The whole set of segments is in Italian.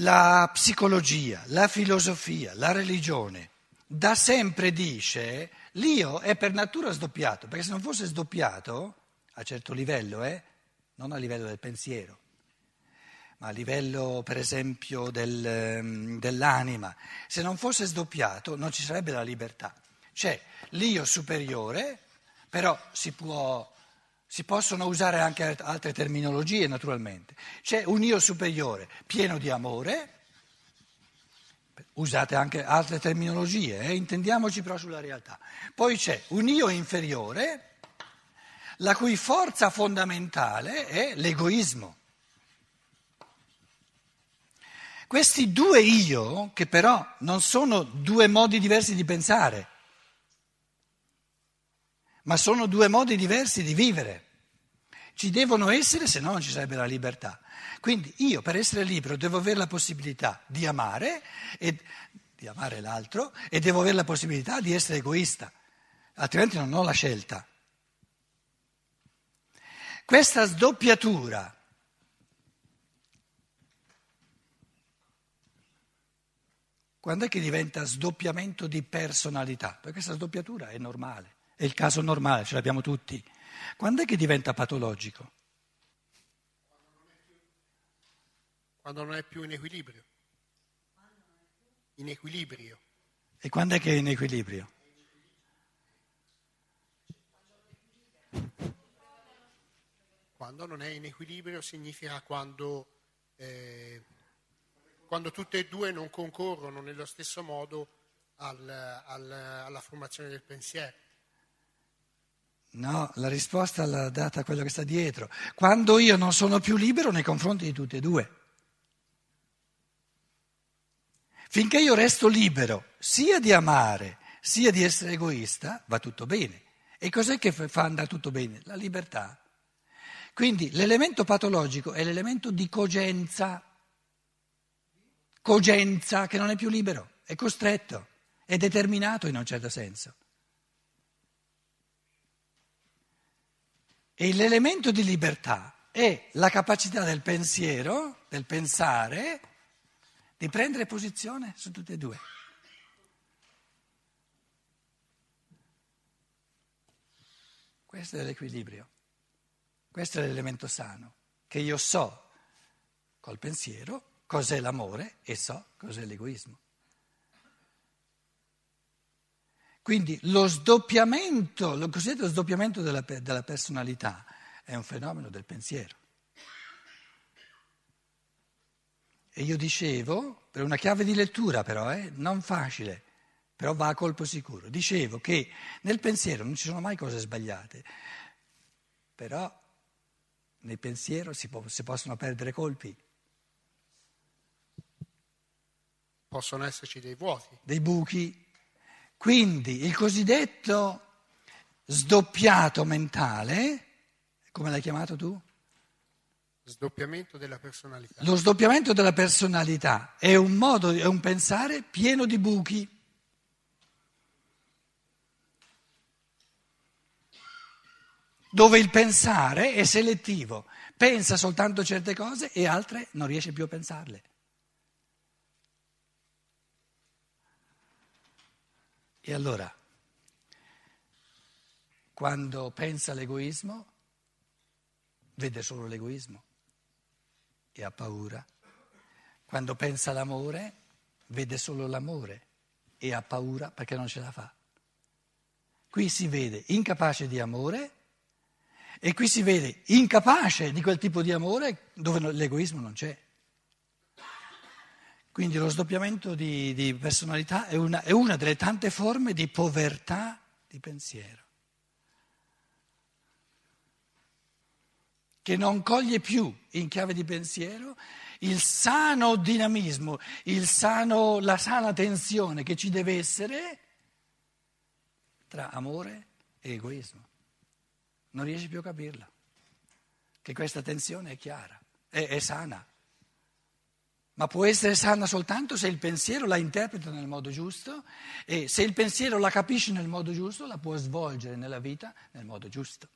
La psicologia, la filosofia, la religione da sempre dice l'io è per natura sdoppiato, perché se non fosse sdoppiato, a certo livello, eh, non a livello del pensiero, ma a livello per esempio del, ehm, dell'anima, se non fosse sdoppiato non ci sarebbe la libertà. C'è l'io superiore, però si, può, si possono usare anche altre terminologie naturalmente. C'è un io superiore pieno di amore, usate anche altre terminologie, eh? intendiamoci però sulla realtà. Poi c'è un io inferiore, la cui forza fondamentale è l'egoismo. Questi due io, che però non sono due modi diversi di pensare, ma sono due modi diversi di vivere. Ci devono essere, se no non ci sarebbe la libertà. Quindi io per essere libero devo avere la possibilità di amare, e, di amare l'altro e devo avere la possibilità di essere egoista, altrimenti non ho la scelta. Questa sdoppiatura quando è che diventa sdoppiamento di personalità? Perché questa sdoppiatura è normale, è il caso normale, ce l'abbiamo tutti. Quando è che diventa patologico? Quando non è più in equilibrio. In equilibrio. E quando è che è in equilibrio? Quando non è in equilibrio significa quando, eh, quando tutte e due non concorrono nello stesso modo al, al, alla formazione del pensiero. No, la risposta l'ha data quello che sta dietro. Quando io non sono più libero nei confronti di tutte e due. Finché io resto libero sia di amare sia di essere egoista, va tutto bene. E cos'è che fa andare tutto bene? La libertà. Quindi l'elemento patologico è l'elemento di cogenza, cogenza che non è più libero, è costretto, è determinato in un certo senso. E l'elemento di libertà è la capacità del pensiero, del pensare, di prendere posizione su tutte e due. Questo è l'equilibrio, questo è l'elemento sano, che io so col pensiero cos'è l'amore e so cos'è l'egoismo. Quindi lo sdoppiamento, lo cosiddetto sdoppiamento della, della personalità è un fenomeno del pensiero. E io dicevo, per una chiave di lettura però, eh, non facile, però va a colpo sicuro, dicevo che nel pensiero non ci sono mai cose sbagliate, però nel pensiero si, può, si possono perdere colpi. Possono esserci dei vuoti. Dei buchi. Quindi il cosiddetto sdoppiato mentale, come l'hai chiamato tu? Sdoppiamento della personalità. Lo sdoppiamento della personalità è un modo, è un pensare pieno di buchi. Dove il pensare è selettivo, pensa soltanto certe cose e altre non riesce più a pensarle. E allora, quando pensa all'egoismo, vede solo l'egoismo e ha paura. Quando pensa all'amore, vede solo l'amore e ha paura perché non ce la fa. Qui si vede incapace di amore e qui si vede incapace di quel tipo di amore dove l'egoismo non c'è. Quindi lo sdoppiamento di, di personalità è una, è una delle tante forme di povertà di pensiero. che non coglie più in chiave di pensiero il sano dinamismo, il sano, la sana tensione che ci deve essere tra amore e egoismo. Non riesce più a capirla, che questa tensione è chiara, è, è sana, ma può essere sana soltanto se il pensiero la interpreta nel modo giusto e se il pensiero la capisce nel modo giusto la può svolgere nella vita nel modo giusto.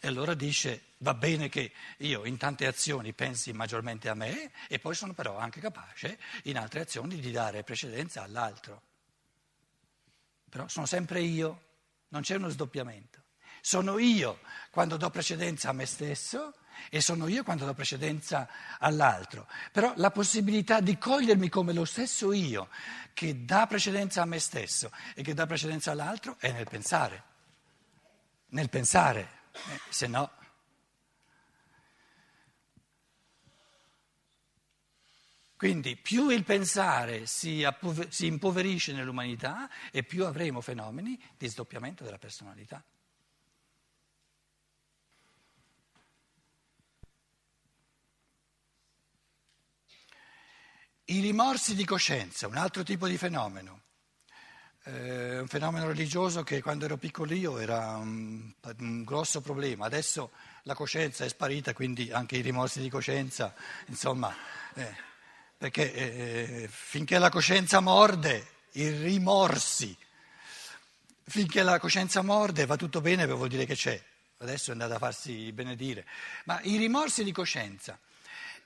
E allora dice, va bene che io in tante azioni pensi maggiormente a me e poi sono però anche capace in altre azioni di dare precedenza all'altro. Però sono sempre io, non c'è uno sdoppiamento. Sono io quando do precedenza a me stesso e sono io quando do precedenza all'altro. Però la possibilità di cogliermi come lo stesso io che dà precedenza a me stesso e che dà precedenza all'altro è nel pensare. Nel pensare, eh, se no. Quindi più il pensare si, appove- si impoverisce nell'umanità e più avremo fenomeni di sdoppiamento della personalità. I rimorsi di coscienza, un altro tipo di fenomeno, eh, un fenomeno religioso che quando ero piccolino era un, un, grosso problema, adesso la coscienza è sparita, quindi anche i rimorsi di coscienza, insomma, eh, perché eh, finché la coscienza morde, i rimorsi, finché la coscienza morde va tutto bene, vuol dire che c'è, adesso è andata a farsi benedire, ma i rimorsi di coscienza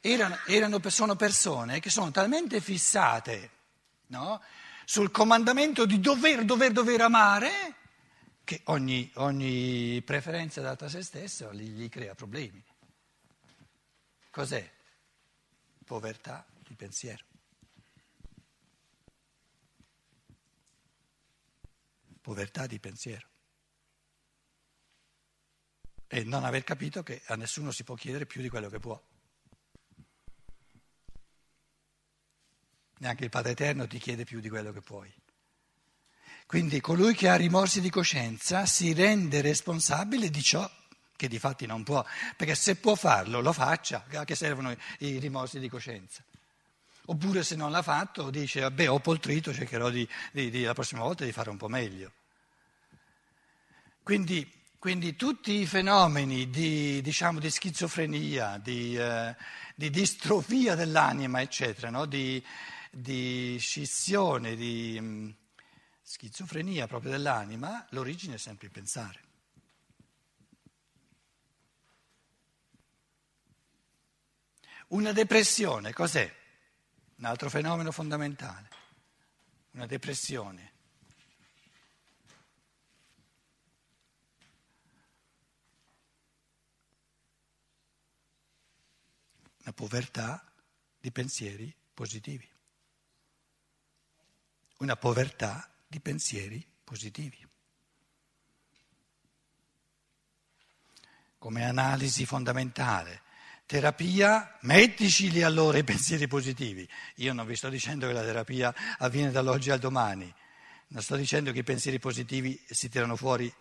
erano, erano, sono persone che sono talmente fissate no, sul comandamento di dover, dover, dover amare che ogni, ogni preferenza data a se stesso gli, gli crea problemi. Cos'è? Povertà di pensiero. Povertà di pensiero. E non aver capito che a nessuno si può chiedere più di quello che può. Neanche il Padre Eterno ti chiede più di quello che puoi. Quindi colui che ha rimorsi di coscienza si rende responsabile di ciò che di fatti non può, perché se può farlo lo faccia, a che servono i rimorsi di coscienza. Oppure se non l'ha fatto dice, vabbè ho poltrito, cercherò di, di, di, la prossima volta di fare un po' meglio. Quindi, quindi tutti i fenomeni di, diciamo, di schizofrenia, di, eh, di, distrofia dell'anima, eccetera, no? di, di scissione, di mm, schizofrenia proprio dell'anima, l'origine è sempre il pensare. Una depressione, cos'è? Un altro fenomeno fondamentale. Una depressione. Una povertà di pensieri positivi una povertà di pensieri positivi. Come analisi fondamentale. Terapia, metticili allora i pensieri positivi. Io non vi sto dicendo che la terapia avviene dall'oggi al domani, non sto dicendo che i pensieri positivi si tirano fuori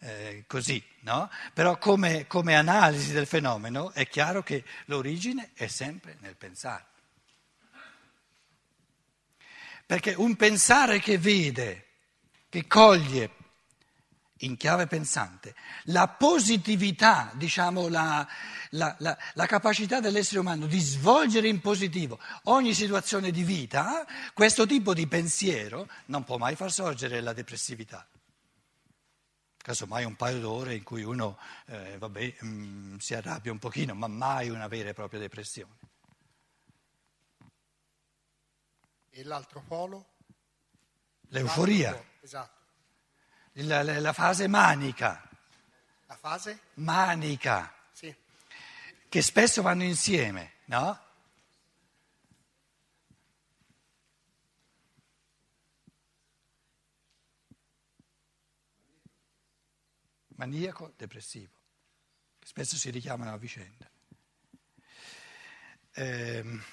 eh, così, no? Però come, come analisi del fenomeno è chiaro che l'origine è sempre nel pensare. Perché un pensare che vede, che coglie in chiave pensante la positività, diciamo la, la, la, la, capacità dell'essere umano di svolgere in positivo ogni situazione di vita, questo tipo di pensiero non può mai far sorgere la depressività. Casomai un paio d'ore in cui uno eh, vabbè, mh, mm, si arrabbia un pochino, ma mai una vera e propria depressione. E l'altro polo? L'euforia. L'altro, esatto. La, la, la, fase manica. La fase? Manica. Sì. Che spesso vanno insieme, no? Maniaco depressivo, che spesso si richiamano a vicenda. Ehm,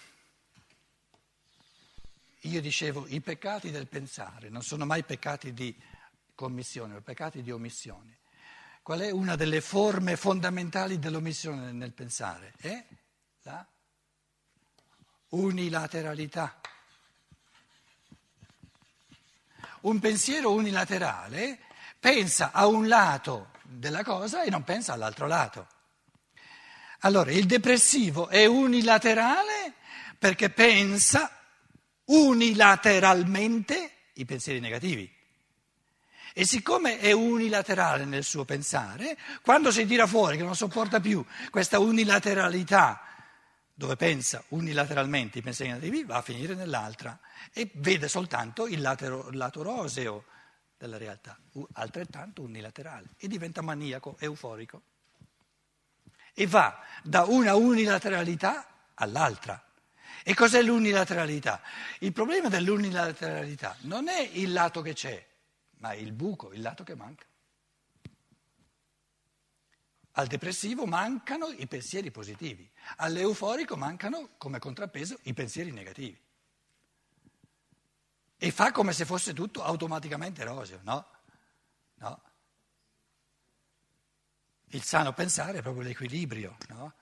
io dicevo, i peccati del pensare non sono mai peccati di commissione, ma peccati di omissione. Qual è una delle forme fondamentali dell'omissione nel pensare? È la unilateralità. Un pensiero unilaterale pensa a un lato della cosa e non pensa all'altro lato. Allora, il depressivo è unilaterale perché pensa unilateralmente i pensieri negativi. E siccome è unilaterale nel suo pensare, quando si tira fuori che non sopporta più questa unilateralità, dove pensa unilateralmente i pensieri negativi, va a finire nell'altra e vede soltanto il lato, lato roseo della realtà, altrettanto unilaterale, e diventa maniaco, euforico. E va da una unilateralità all'altra. E cos'è l'unilateralità? Il problema dell'unilateralità non è il lato che c'è, ma il buco, il lato che manca. Al depressivo mancano i pensieri positivi, all'euforico mancano come contrappeso i pensieri negativi. E fa come se fosse tutto automaticamente roseo, no? No. Il sano pensare è proprio l'equilibrio, no?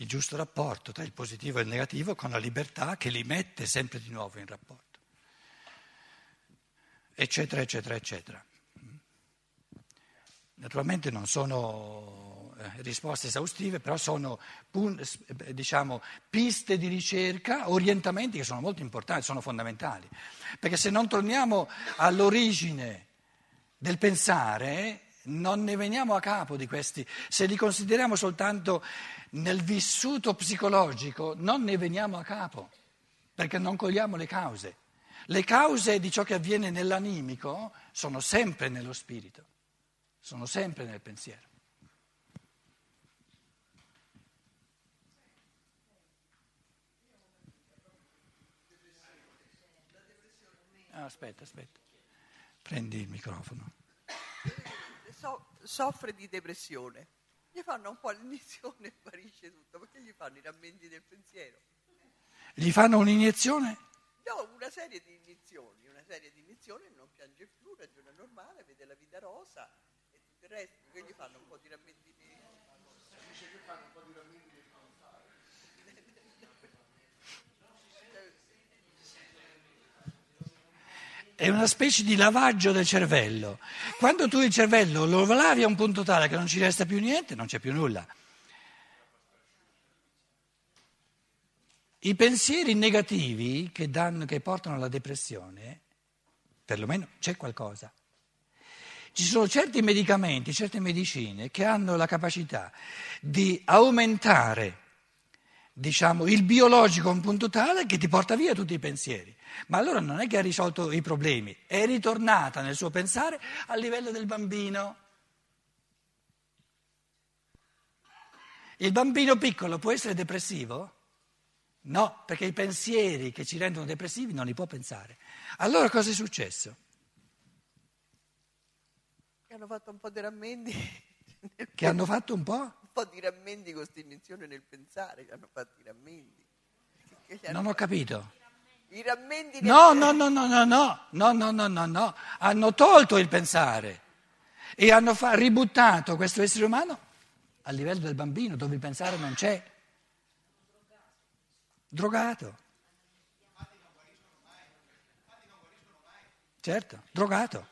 Il giusto rapporto tra il positivo e il negativo con la libertà che li mette sempre di nuovo in rapporto, eccetera, eccetera, eccetera. Naturalmente non sono eh, risposte esaustive, però sono diciamo, piste di ricerca, orientamenti che sono molto importanti, sono fondamentali, perché se non torniamo all'origine del pensare non ne veniamo a capo di questi, se li consideriamo soltanto nel vissuto psicologico non ne veniamo a capo, perché non cogliamo le cause. Le cause di ciò che avviene nell'animico sono sempre nello spirito, sono sempre nel pensiero. Ah, aspetta, aspetta, prendi il microfono. So, soffre di depressione gli fanno un po' l'iniezione e guarisce tutto, perché gli fanno i rammenti del pensiero. Gli fanno un'iniezione? No, una serie di iniezioni, una serie di iniezioni, non piange più, ragiona normale, vede la vita rosa e tutto il resto, perché gli fanno un po' di rammenti di... Dice che fanno un po' di rammenti è una specie di lavaggio del cervello. Quando tu il cervello lo lavi a un punto tale che non ci resta più niente, non c'è più nulla. I pensieri negativi che, danno, che portano alla depressione, perlomeno c'è qualcosa. Ci sono certi medicamenti, certe medicine che hanno la capacità di aumentare diciamo, il biologico a un punto tale che ti porta via tutti i pensieri. Ma allora non è che ha risolto i problemi, è ritornata nel suo pensare al livello del bambino. Il bambino piccolo può essere depressivo? No, perché i pensieri che ci rendono depressivi non li può pensare. Allora cosa è successo? Che hanno fatto un po' di rammenti. Che hanno fatto un po'? Po' di rammenti con questa invenzione nel pensare, che hanno fatto i rammenti. Non ho capito. I rammenti no, no, no, no, no, no, no, no, no, no, no, hanno tolto il pensare e hanno fa- ributtato questo essere umano a livello del bambino dove il pensare non c'è. Drogato. Certo, drogato.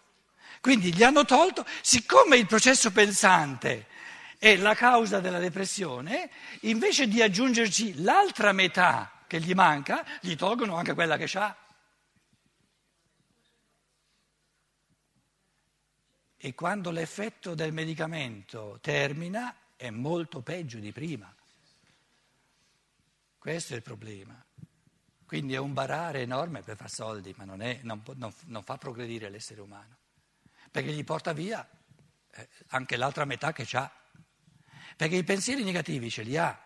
Quindi gli hanno tolto, siccome il processo pensante è la causa della depressione, invece di aggiungerci l'altra metà che gli manca, gli tolgono anche quella che ha. E quando l'effetto del medicamento termina è molto peggio di prima. Questo è il problema. Quindi è un barare enorme per far soldi, ma non, è, non, non, non fa progredire l'essere umano, perché gli porta via eh, anche l'altra metà che ha. Perché i pensieri negativi ce li ha,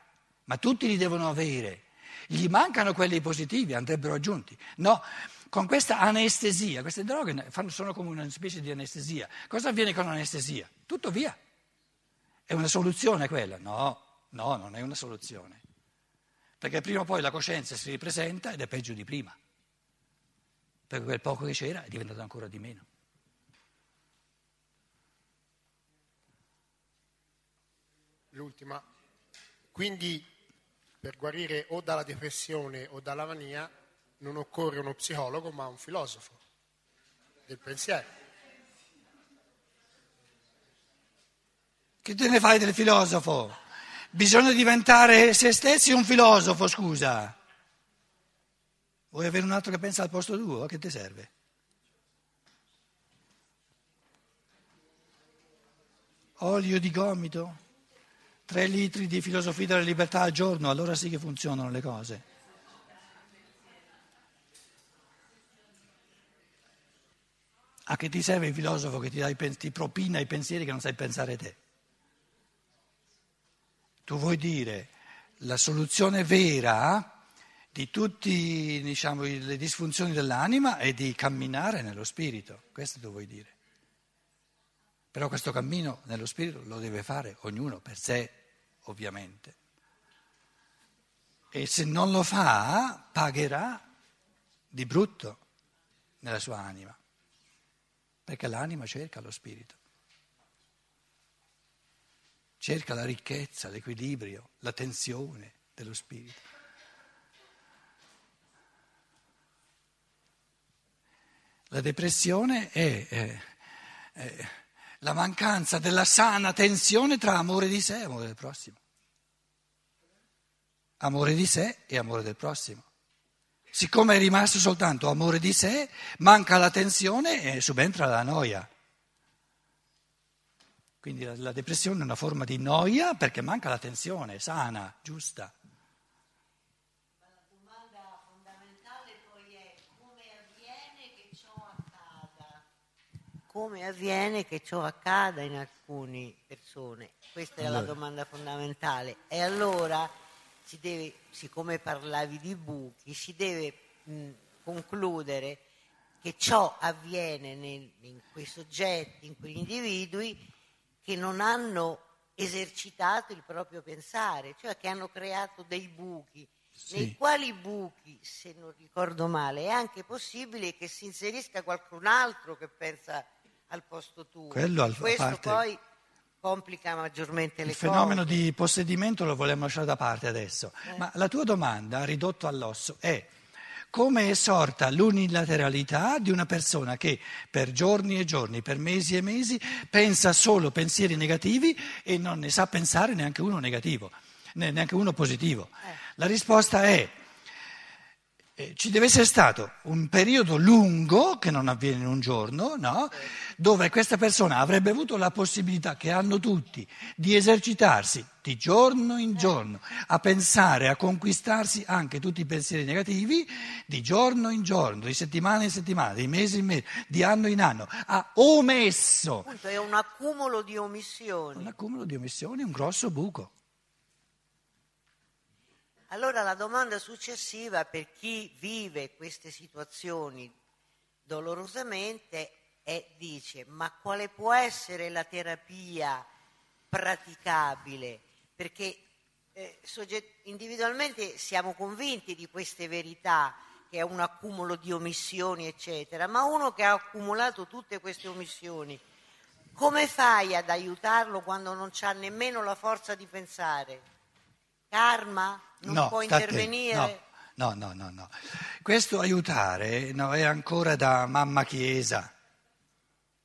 ma tutti li devono avere. Gli mancano quelli positivi, andrebbero aggiunti. No, con questa anestesia, queste droghe sono come una specie di anestesia. Cosa avviene con l'anestesia? Tutto via. È una soluzione quella? No, no, non è una soluzione. Perché prima o poi la coscienza si ripresenta ed è peggio di prima. Perché quel poco che c'era è diventato ancora di meno. L'ultima. Quindi per guarire o dalla depressione o dalla mania non occorre uno psicologo ma un filosofo del pensiero. Che te ne fai del filosofo? Bisogna diventare se stessi un filosofo, scusa. Vuoi avere un altro che pensa al posto tuo? Che ti serve? olio di gomito, tre litri di filosofia della libertà al giorno, allora sì che funzionano le cose. A che ti serve il filosofo che ti, dai, ti propina i pensieri che non sai pensare te? Tu vuoi dire la soluzione vera di tutte diciamo, le disfunzioni dell'anima è di camminare nello spirito, questo tu vuoi dire. Però questo cammino nello spirito lo deve fare ognuno per sé, ovviamente. E se non lo fa, pagherà di brutto nella sua anima, perché l'anima cerca lo spirito. Cerca la ricchezza, l'equilibrio, la tensione dello spirito. La depressione è, è, è la mancanza della sana tensione tra amore di sé e amore del prossimo. Amore di sé e amore del prossimo. Siccome è rimasto soltanto amore di sé, manca la tensione e subentra la noia. Quindi la, la depressione è una forma di noia perché manca la tensione sana, giusta. come avviene che ciò accada in alcune persone? Questa è allora. la domanda fondamentale. E allora, si deve, siccome parlavi di buchi, si deve mh, concludere che ciò avviene nel, in quei soggetti, in quegli individui che non hanno esercitato il proprio pensare, cioè che hanno creato dei buchi, sì. nei quali buchi, se non ricordo male, è anche possibile che si inserisca qualcun altro che pensa al posto tuo. Quello al, Questo parte, poi complica maggiormente le cose. Il fenomeno di possedimento lo vogliamo lasciare da parte adesso. Eh. Ma la tua domanda, ridotto all'osso, è come è sorta l'unilateralità di una persona che per giorni e giorni, per mesi e mesi, pensa solo pensieri negativi e non ne sa pensare neanche uno negativo, neanche uno positivo. Eh. La risposta è eh, ci deve essere stato un periodo lungo, che non avviene in un giorno, no? dove questa persona avrebbe avuto la possibilità, che hanno tutti, di esercitarsi di giorno in giorno, a pensare, a conquistarsi anche tutti i pensieri negativi, di giorno in giorno, di settimana in settimana, di mese in mese, di anno in anno, ha omesso. Appunto, è un accumulo di omissioni. Un accumulo di omissioni, un grosso buco. Allora la domanda successiva per chi vive queste situazioni dolorosamente è, dice, ma quale può essere la terapia praticabile? Perché eh, sogget- individualmente siamo convinti di queste verità, che è un accumulo di omissioni, eccetera, ma uno che ha accumulato tutte queste omissioni, come fai ad aiutarlo quando non ha nemmeno la forza di pensare? Karma? Non no, può intervenire? No, no, no, no. Questo aiutare no, è ancora da mamma chiesa,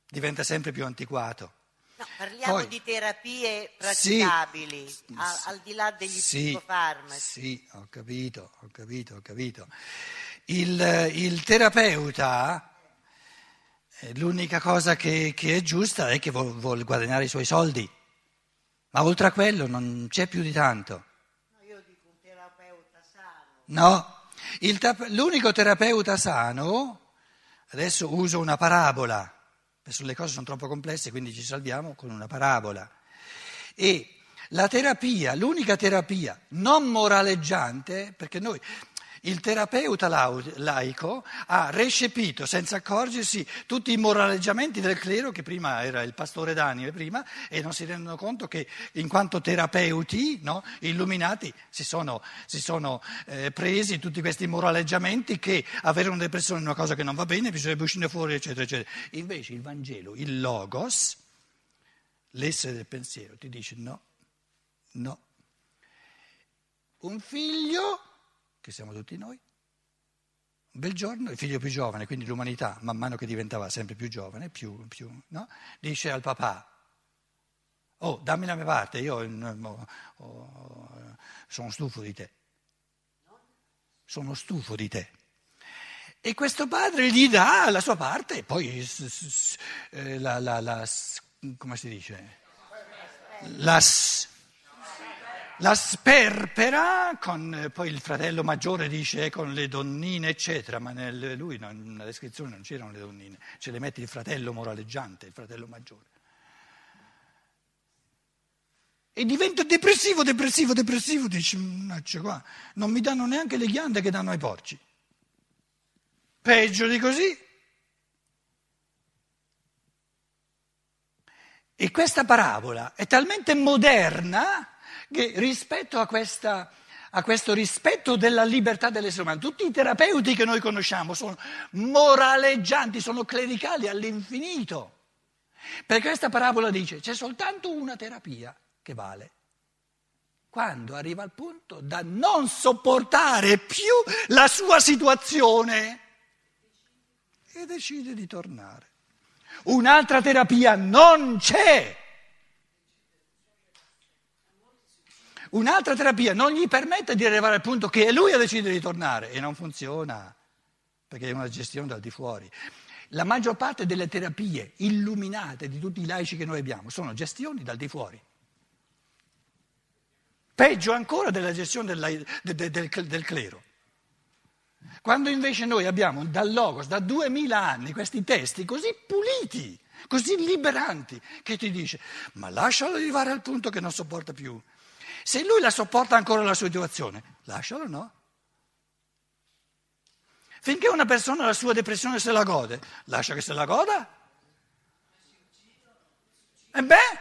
diventa sempre più antiquato. No, parliamo Poi, di terapie praticabili, sì, a, al di là degli sì, psicofarmaci. Sì, ho capito, ho capito, ho capito. Il, il terapeuta, eh, l'unica cosa che, che, è giusta è che vuole vuol guadagnare i suoi soldi, ma oltre a quello non c'è più di tanto. No, te- l'unico terapeuta sano, adesso uso una parabola, adesso le cose sono troppo complesse, quindi ci salviamo con una parabola. E la terapia, l'unica terapia non moraleggiante, perché noi il terapeuta laico ha recepito senza accorgersi tutti i moraleggiamenti del clero, che prima era il pastore d'anime, prima, e non si rendono conto che in quanto terapeuti no, illuminati si sono, si sono eh, presi tutti questi moraleggiamenti che avere una depressione è una cosa che non va bene, bisogna uscire fuori, eccetera, eccetera. Invece il Vangelo, il Logos, l'essere del pensiero, ti dice no, no. Un figlio che siamo tutti noi. Un bel giorno il figlio più giovane, quindi l'umanità, man mano che diventava sempre più giovane, più, più, no? dice al papà, oh dammi la mia parte, io oh, oh, sono stufo di te. Sono stufo di te. E questo padre gli dà la sua parte, poi eh, la, la, la, come si dice? la, la sperpera, con, poi il fratello maggiore dice con le donnine, eccetera, ma nel, lui non, nella descrizione non c'erano le donnine, ce le mette il fratello moraleggiante, il fratello maggiore. E diventa depressivo, depressivo, depressivo, mannaggia qua, non mi danno neanche le ghiande che danno ai porci. Peggio di così. E questa parabola è talmente moderna che rispetto a, questa, a, questo rispetto della libertà dell'essere umano, tutti i terapeuti che noi conosciamo sono moraleggianti, sono clericali all'infinito. Perché questa parabola dice c'è soltanto una terapia che vale. Quando arriva al punto da non sopportare più la sua situazione e decide di tornare. Un'altra terapia non c'è. Un'altra terapia non gli permette di arrivare al punto che lui ha deciso di tornare e non funziona, perché è una gestione dal di fuori. La maggior parte delle terapie illuminate di tutti i laici che noi abbiamo sono gestioni dal di fuori. Peggio ancora della gestione del, del, del, del clero. Quando invece noi abbiamo dal Logos, da duemila anni, questi testi così puliti, così liberanti, che ti dice, ma lascialo arrivare al punto che non sopporta più. Se lui la sopporta ancora la sua situazione, lascialo no. Finché una persona la sua depressione se la gode, lascia che se la goda. E beh,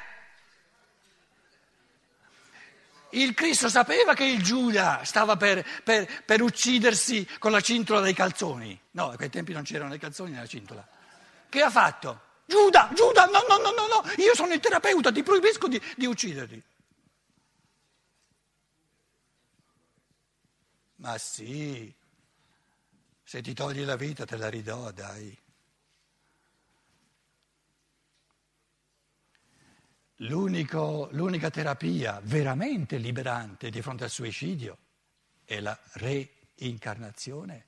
il Cristo sapeva che il Giuda stava per, per, per, uccidersi con la cintola dei calzoni. No, a quei tempi non c'erano i calzoni nella cintola. Che ha fatto? Giuda, Giuda, no, no, no, no, no, io sono il terapeuta, ti proibisco di, di ucciderti. Ma sì, se ti togli la vita te la ridò, dai. L'unico, l'unica terapia veramente liberante di fronte al suicidio è la reincarnazione.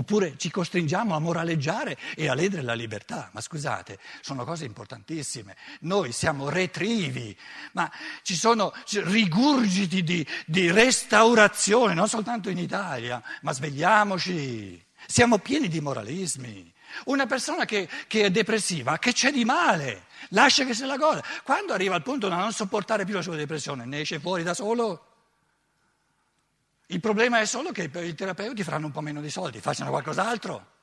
Oppure ci costringiamo a moraleggiare e a ledere la libertà. Ma scusate, sono cose importantissime. Noi siamo retrivi, ma ci sono rigurgiti di, di restaurazione, non soltanto in Italia, ma svegliamoci. Siamo pieni di moralismi. Una persona che, che, è depressiva, che c'è di male? Lascia che se la goda. Quando arriva al punto da non sopportare più la sua depressione, ne esce fuori da solo. Il problema è solo che i terapeuti faranno un po' meno di soldi, facciano qualcos'altro.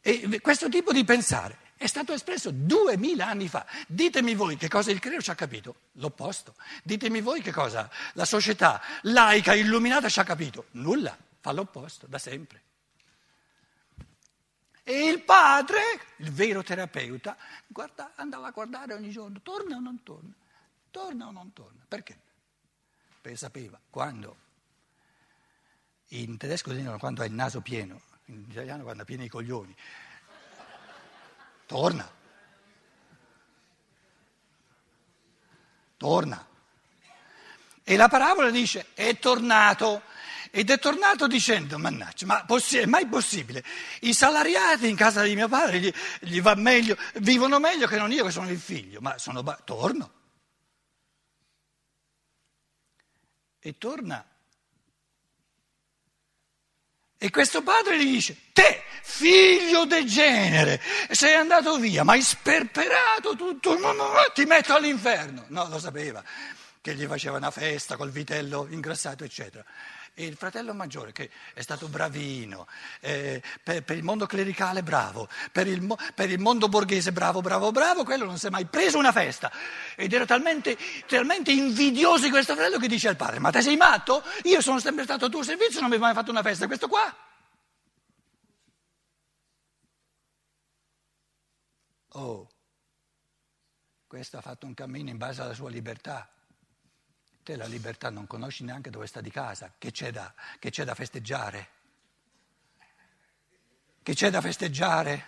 E questo tipo di pensare è stato espresso duemila anni fa. Ditemi voi che cosa il credo ci ha capito? L'opposto. Ditemi voi che cosa la società laica, illuminata ci ha capito? Nulla, fa l'opposto, da sempre. E il padre, il vero terapeuta, guarda, andava a guardare ogni giorno, torna o non torna, torna o non torna. Perché? Perché sapeva quando, in tedesco dicono quando ha il naso pieno, in italiano quando ha pieni i coglioni, torna. Torna. E la parabola dice, è tornato. Ed è tornato dicendo, mannaggia, ma possi- è mai possibile? I salariati in casa di mio padre gli, gli meglio, vivono meglio che non io che sono il figlio, ma sono... Ba- torno. E torna. E questo padre gli dice, te, figlio degenere, sei andato via, ma hai sperperato tutto, ti metto all'inferno. No, lo sapeva, che gli faceva una festa col vitello ingrassato, eccetera. Il fratello maggiore, che è stato bravino, eh, per, per, il mondo clericale bravo, per il, per il, mondo borghese bravo, bravo, bravo, quello non si è mai preso una festa. Ed era talmente, talmente invidioso di questo fratello che dice al padre, ma te sei matto? Io sono sempre stato a tuo servizio, non mi hai mai fatto una festa, questo qua? Oh, questo ha fatto un cammino in base alla sua libertà. Te la libertà non conosci neanche dove sta di casa, che c'è da, che c'è da festeggiare? Che c'è da festeggiare?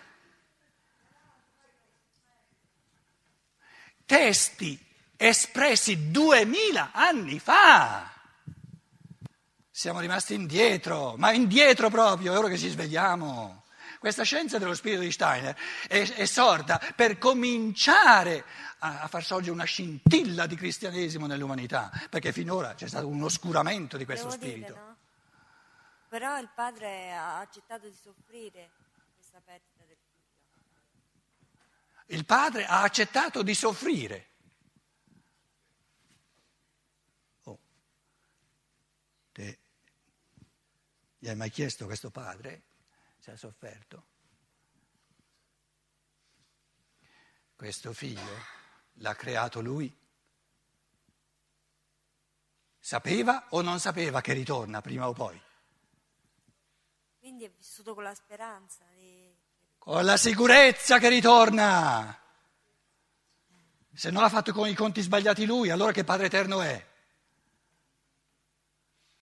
Testi espressi duemila anni fa. Siamo rimasti indietro, ma indietro proprio, è ora che ci svegliamo. Questa scienza dello spirito di Steiner è, è sorta per cominciare a, far sorgere una scintilla di cristianesimo nell'umanità, perché finora c'è stato un oscuramento di questo Devo spirito. Dire, no? Però il padre ha accettato di soffrire questa perdita del figlio. Il padre ha accettato di soffrire. Oh. Te, gli hai mai chiesto questo padre se ha sofferto? Questo figlio l'ha creato lui? Sapeva o non sapeva che ritorna prima o poi? Quindi è vissuto con la speranza di... Con la sicurezza che ritorna. Se non ha fatto con i conti sbagliati lui, allora che Padre Eterno è?